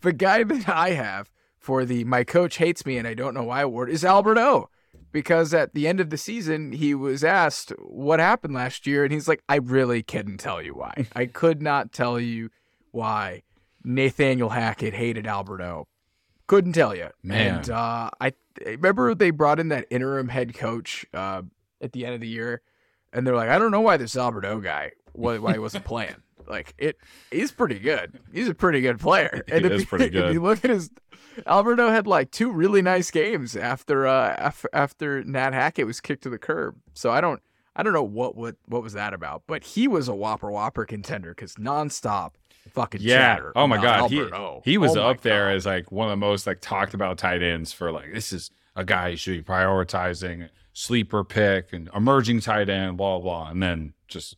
the guy that I have for the my coach hates me and I don't know why award is Albert O. Because at the end of the season, he was asked what happened last year, and he's like, "I really couldn't tell you why. I could not tell you why Nathaniel Hackett hated Albert O. Couldn't tell you, Man. And uh, I, I remember they brought in that interim head coach uh, at the end of the year, and they're like, "I don't know why this Albert O guy why, why he wasn't playing. Like it, he's pretty good. He's a pretty good player. He And if is pretty If good. you look at his, Alberto had like two really nice games after uh after, after Nat Hackett was kicked to the curb. So I don't I don't know what what what was that about, but he was a whopper whopper contender because nonstop fucking Yeah. Oh my god. He O. he was Oh up there God. as like one of the most like talked about tight ends for like this is a guy you should be prioritizing, sleeper pick and emerging tight end, blah blah. blah. And then just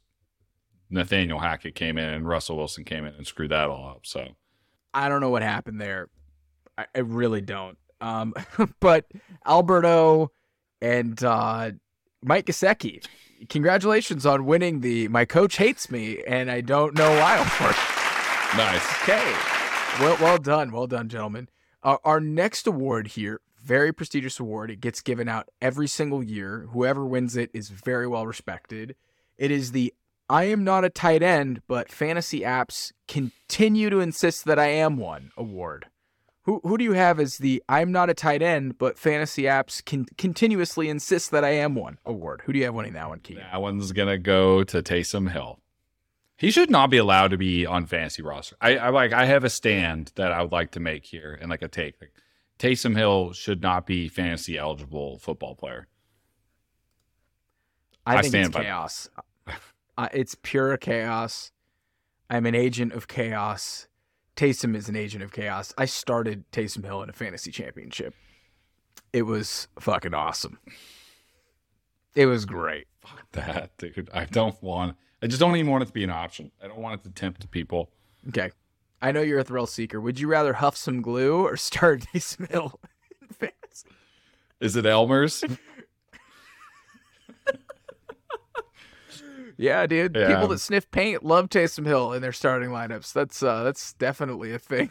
Nathaniel Hackett came in and Russell Wilson came in and screwed that all up. So I don't know what happened there. I, I really don't. Um, but Alberto and uh, Mike Gesicki, congratulations on winning the "My Coach Hates Me" and I don't know why award. nice. Okay, well, well done, well done, gentlemen. Uh, our next award here, very prestigious award. It gets given out every single year. Whoever wins it is very well respected. It is the I am not a tight end, but fantasy apps continue to insist that I am one award. Who who do you have as the I'm not a tight end, but fantasy apps can continuously insist that I am one award? Who do you have winning that one, Keegan? That one's gonna go to Taysom Hill. He should not be allowed to be on fantasy roster. I, I like I have a stand that I would like to make here and like a take. Like Taysom Hill should not be fantasy eligible football player. I, I think stand it's by chaos. uh, it's pure chaos. I'm an agent of chaos. Taysom is an agent of chaos. I started Taysom Hill in a fantasy championship. It was fucking awesome. It was great. Fuck that, dude. I don't want I just don't even want it to be an option. I don't want it to tempt people. Okay. I know you're a thrill seeker. Would you rather huff some glue or start Taysom Hill in fantasy? Is it Elmer's? Yeah, dude. Yeah. People that sniff paint love Taysom Hill in their starting lineups. That's uh that's definitely a thing.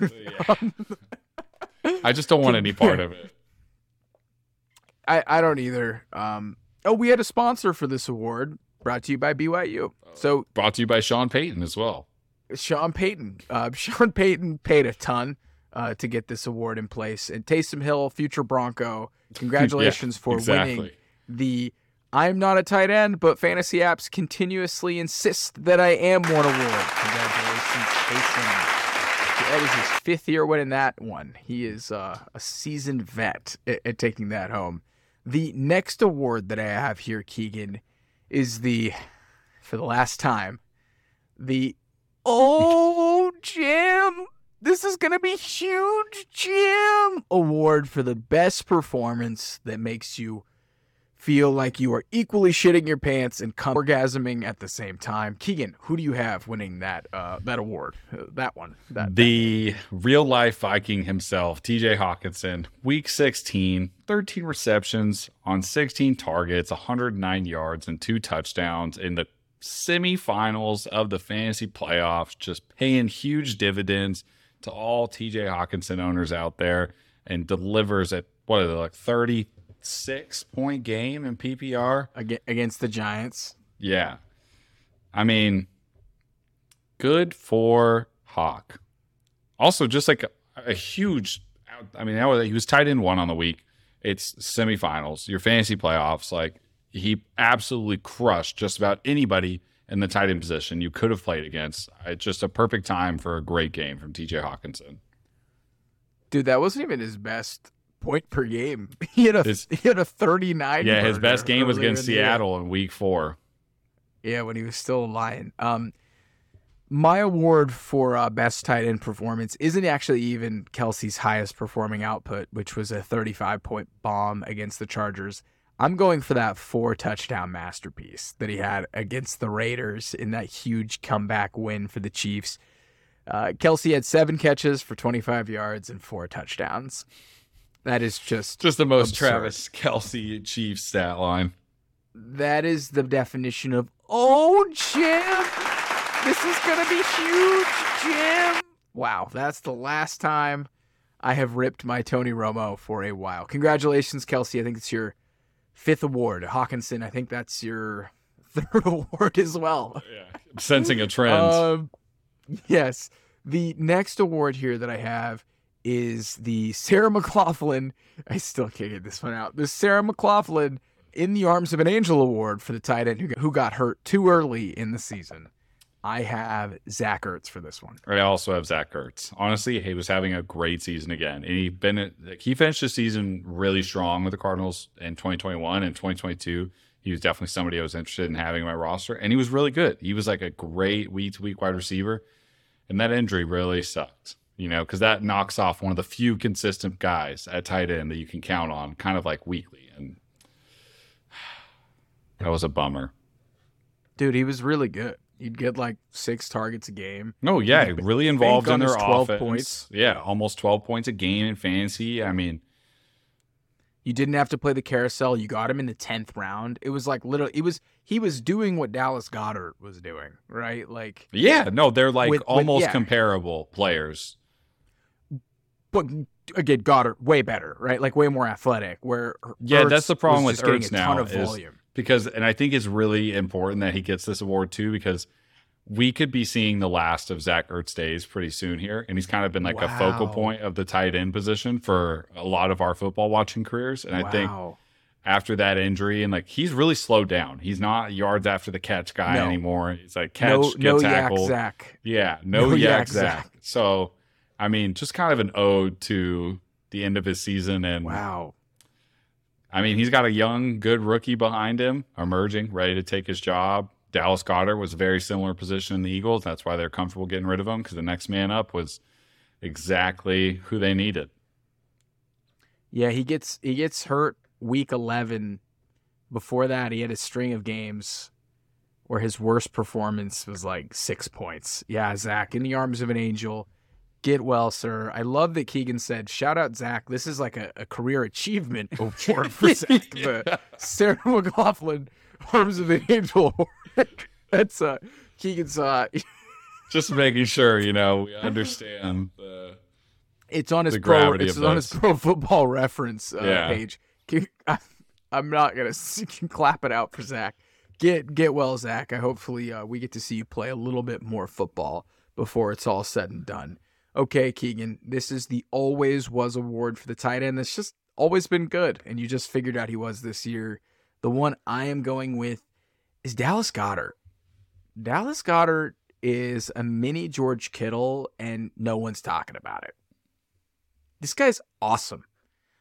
I just don't want any part of it. I, I don't either. Um, oh, we had a sponsor for this award brought to you by BYU. So Brought to you by Sean Payton as well. Sean Payton, uh, Sean Payton paid a ton uh, to get this award in place. And Taysom Hill, future Bronco, congratulations for exactly. winning the I'm not a tight end, but fantasy apps continuously insist that I am one award. Congratulations, Taysom. that is his fifth year winning that one. He is uh, a seasoned vet at, at taking that home. The next award that I have here, Keegan, is the, for the last time, the Oh Jim, this is gonna be huge, Jim award for the best performance that makes you feel like you are equally shitting your pants and come orgasming at the same time. Keegan, who do you have winning that uh, that award? Uh, that one. That the real life Viking himself, TJ Hockenson, week 16, 13 receptions on 16 targets, 109 yards, and two touchdowns in the semifinals of the fantasy playoffs, just paying huge dividends to all TJ Hockenson owners out there and delivers at what are they like 36 point game in PPR against the Giants. Yeah. I mean, good for Hawk. Also, just like a, a huge, I mean, he was tied in one on the week. It's semifinals, your fantasy playoffs. Like, he absolutely crushed just about anybody in the tight end position you could have played against. It's just a perfect time for a great game from TJ Hockenson. Dude, that wasn't even his best point per game. He had a his, he had a 39. Yeah, his best game was against in Seattle in week 4. Yeah, when he was still a Lion. Um my award for uh, best tight end performance isn't actually even Kelce's highest performing output, which was a 35 point bomb against the Chargers. I'm going for that four touchdown masterpiece that he had against the Raiders in that huge comeback win for the Chiefs. Uh, Kelce had seven catches for 25 yards and four touchdowns. That is just just the most absurd. Travis Kelce Chiefs stat line. That is the definition of oh Jim, this is gonna be huge, Jim. Wow, that's the last time I have ripped my Tony Romo for a while. Congratulations, Kelce. I think it's your fifth award. Hockenson, I think that's your third award as well. Yeah, I'm sensing a trend. Um, yes. The next award here that I have is the Sarah McLachlan. I still can't get this one out. The Sarah McLachlan in the Arms of an Angel Award for the tight end who got hurt too early in the season. I have Zach Ertz for this one. I also have Zach Ertz. Honestly, he was having a great season again. And he been he finished the season really strong with the Cardinals in 2021 and 2022. He was definitely somebody I was interested in having in my roster, and he was really good. He was like a great week to week wide receiver, and that injury really sucked. You know, because that knocks off one of the few consistent guys at tight end that you can count on, kind of like weekly, and that was a bummer. Dude, he was really good. He'd get like six targets a game. Oh yeah, really involved in their 12 offense. Points. Yeah, almost twelve points a game in fantasy. I mean, you didn't have to play the carousel. You got him in the tenth round. It was like literally, it was he was doing what Dallas Goedert was doing, right? Like, yeah, no, they're like with, almost with, yeah. comparable players. But again, Goedert way better, right? Like way more athletic. Where yeah, Ertz that's the problem with Ertz now. Is, volume because, and I think it's really important that he gets this award too, because we could be seeing the last of Zach Ertz days pretty soon here. And he's kind of been like wow. a focal point of the tight end position for a lot of our football watching careers. And wow. I think after that injury, and like he's really slowed down. He's not yards after the catch guy no. anymore. He's like catch, no, get no tackled. Zach. Yeah, no, no yak, yak Zach. Zach. So, I mean, just kind of an ode to the end of his season and wow I mean, he's got a young, good rookie behind him, emerging, ready to take his job. Dallas Goedert was a very similar position in the Eagles. That's why they're comfortable getting rid of him because the next man up was exactly who they needed. Yeah, he gets he gets hurt week eleven. Before that, he had a string of games where his worst performance was like six points. Yeah, Zach, in the arms of an angel Get well, sir. I love that Keegan said, shout out Zach. This is like a, a career achievement award for Zach. The Sarah McLachlan Arms of the Angel That's uh Keegan's uh just making sure, you know, we understand the it's on his pro it's on his pro football reference uh, yeah. page. I, am not gonna clap it out for Zach. Get get well, Zach. I hopefully uh, we get to see you play a little bit more football before it's all said and done okay, Keegan, this is the always was award for the tight end that's just always been good. And you just figured out he was this year. The one I am going with is Dallas Goedert. Dallas Goedert is a mini George Kittle, and no one's talking about it. This guy's awesome.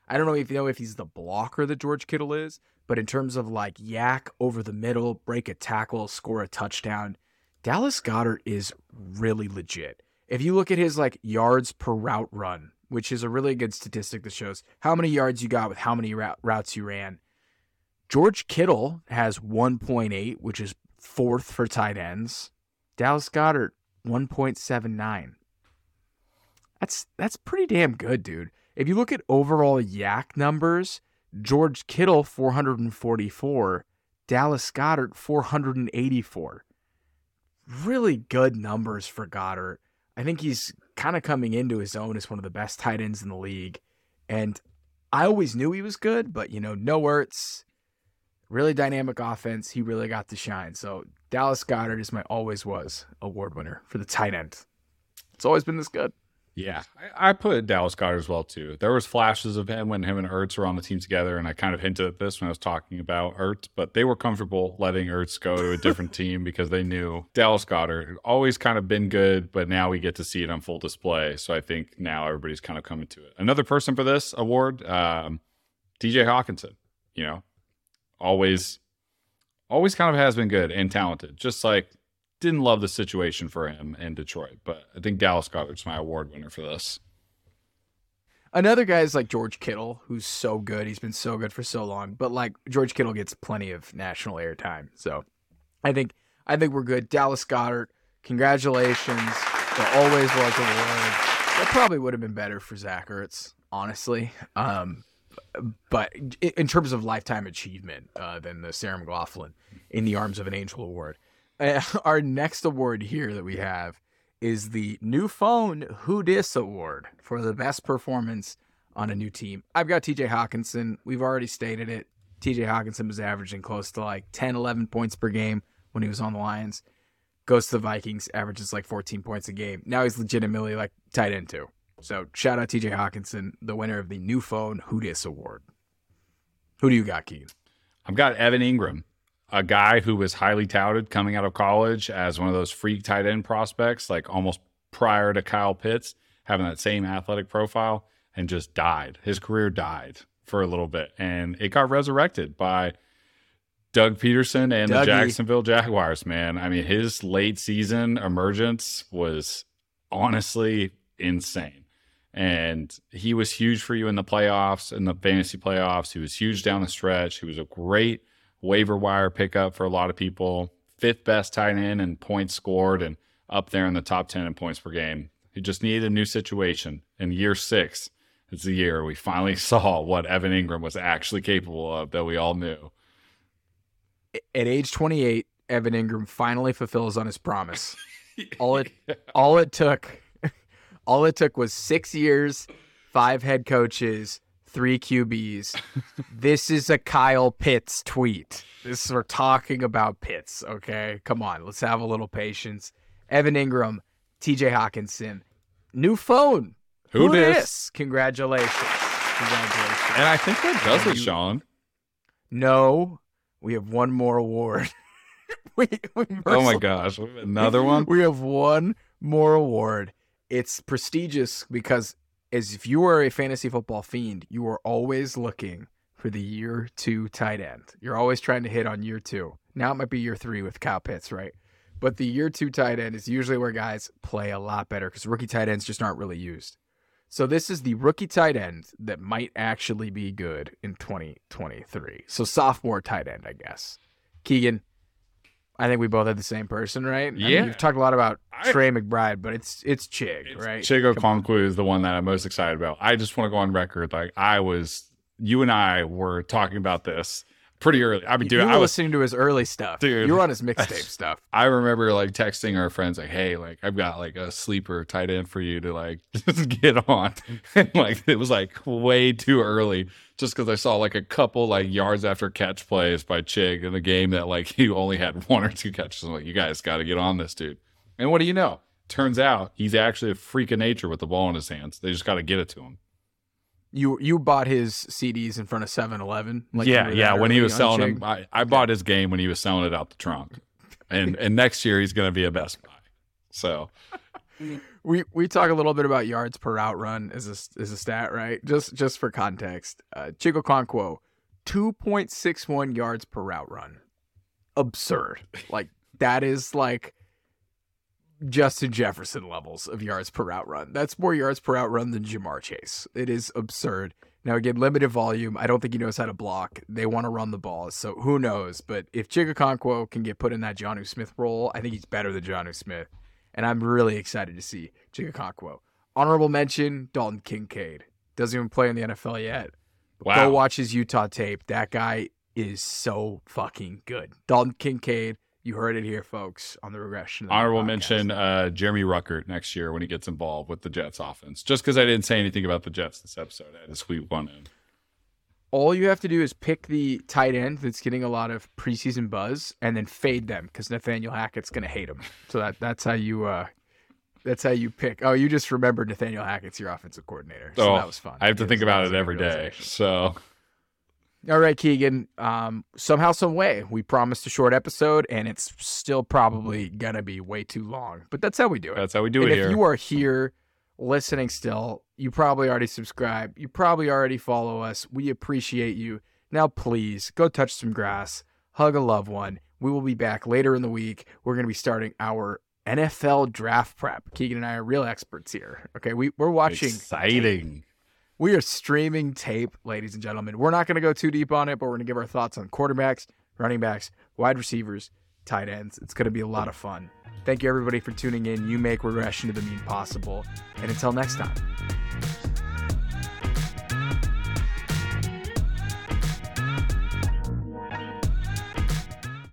I don't know if you know if he's the blocker that George Kittle is, but in terms of like yak over the middle, break a tackle, score a touchdown, Dallas Goedert is really legit. If you look at his like yards per route run, which is a really good statistic that shows how many yards you got with how many routes you ran. George Kittle has 1.8, which is fourth for tight ends. Dallas Goedert 1.79. That's that's pretty damn good, dude. If you look at overall yak numbers, George Kittle 444, Dallas Goedert 484. Really good numbers for Goedert. I think he's kind of coming into his own as one of the best tight ends in the league. And I always knew he was good, but you know, no Ertz, really dynamic offense. He really got to shine. So Dallas Goedert is my always was award winner for the tight end. It's always been this good. Yeah, I, I, put Dallas Goedert as well too. There was flashes of him when him and Ertz were on the team together, and I kind of hinted at this when I was talking about Ertz, but they were comfortable letting Ertz go to a different team because they knew Dallas Goedert always kind of been good, but now we get to see it on full display. So I think now everybody's kind of coming to it. Another person for this award, um, DJ Hockenson. You know, always, always kind of has been good and talented, just like didn't love the situation for him in Detroit, but I think Dallas Goedert's my award winner for this. Another guy is like George Kittle, who's so good. He's been so good for so long, but like George Kittle gets plenty of national airtime. So I think I think we're good. Dallas Goedert, congratulations. The always was award. That probably would have been better for Zach Ertz, honestly. Um, but in terms of lifetime achievement, uh, than the Sarah McLachlan in the Arms of an Angel award. our next award here that we have is the new phone Who Dis Award for the best performance on a new team. I've got TJ Hockenson. We've already stated it. TJ Hockenson was averaging close to like 10, 11 points per game when he was on the Lions. Goes to the Vikings, averages like 14 points a game. Now he's legitimately like end too. So shout out TJ Hockenson, the winner of the new phone Who Dis Award. Who do you got, Keith? I've got Evan Engram a guy who was highly touted coming out of college as one of those freak tight end prospects, like almost prior to Kyle Pitts having that same athletic profile, and just died. His career died for a little bit, and it got resurrected by Doug Pederson and Dougie. the Jacksonville Jaguars. Man, I mean, his late season emergence was honestly insane. And he was huge for you in the playoffs, in the fantasy playoffs. He was huge down the stretch. He was a great waiver wire pickup for a lot of people. Fifth best tight end and points scored and up there in the top 10 in points per game. He just needed a new situation. In year six, it's the year we finally saw what Evan Engram was actually capable of that we all knew. At age 28, Evan Engram finally fulfills on his promise. All it all it took all it took was 6 years, 5 head coaches, three QBs. this is a Kyle Pitts tweet. This we're talking about Pitts. Okay, come on, let's have a little patience. Evan Engram, T.J. Hockenson, new phone. Who, Who this? Congratulations, congratulations. And I think that does it, Shaun. No, we have one more award. we, we oh my gosh, another one. we have one more award. It's prestigious because is if you are a fantasy football fiend, you are always looking for the year two tight end. You're always trying to hit on year two. Now it might be year three with Kyle Pitts, right? But the year two tight end is usually where guys play a lot better because rookie tight ends just aren't really used. So this is the rookie tight end that might actually be good in 2023. So sophomore tight end, I guess. Keegan, I think we both had the same person, right? Yeah. I mean, you've talked a lot about I, Trey McBride, but it's it's Chig, it's right? Chig Okonkwo is the one that I'm most excited about. I just want to go on record. Like I was, you and I were talking about this pretty early. I mean, dude, I was listening to his early stuff. Dude, you were on his mixtape stuff. I remember like texting our friends like, "Hey, like I've got like a sleeper tight end for you to like just get on." And like it was like way too early just because I saw like a couple like yards after catch plays by Chig in a game that like he only had one or two catches. I'm like, you guys got to get on this dude. And what do you know? Turns out he's actually a freak of nature with the ball in his hands. They just got to get it to him. You you bought his CDs in front of 7-Eleven? Like yeah, yeah. When he was selling them, I, I bought his game when he was selling it out the trunk. And and next year he's going to be a Best Buy. So we we talk a little bit about yards per route run as a as a stat, right? Just just for context, uh, Chig Okonkwo, two point six one yards per route run, absurd. Like that is like Justin Jefferson levels of yards per route run. That's more yards per route run than Ja'Marr Chase. It is absurd. Now again, limited volume. I don't think he knows how to block. They want to run the ball, so who knows? But if Chig Okonkwo can get put in that Jonnu Smith role, I think he's better than Jonnu Smith and I'm really excited to see Chig Okonkwo. Honorable mention: Dalton Kincaid doesn't even play in the NFL yet. Wow. Go watch his Utah tape. That guy is so fucking good. Dalton Kincaid. You heard it here, folks, on the regression. Honorable podcast. mention: uh, Jeremy Ruckert next year when he gets involved with the Jets offense. Just because I didn't say anything about the Jets this episode, I had to sweep one in all you have to do is pick the tight end that's getting a lot of preseason buzz and then fade them because Nathaniel Hackett's going to hate him. So that that's how you uh, that's how you pick. Oh, you just remembered Nathaniel Hackett's your offensive coordinator. So oh, that was fun. I have to think about it every day. So. All right, Keegan. Um, somehow, some way, we promised a short episode, and it's still probably gonna be way too long. But that's how we do it. That's how we do and it if here. you are here listening still, you probably already subscribe. You probably already follow us. We appreciate you. Now, please go touch some grass, hug a loved one. We will be back later in the week. We're going to be starting our NFL draft prep. Keegan and I are real experts here. Okay, we, we're watching. Exciting. We are streaming tape, ladies and gentlemen. We're not going to go too deep on it, but we're going to give our thoughts on quarterbacks, running backs, wide receivers, tight ends. It's going to be a lot of fun. Thank you, everybody, for tuning in. You make regression to the mean possible. And until next time.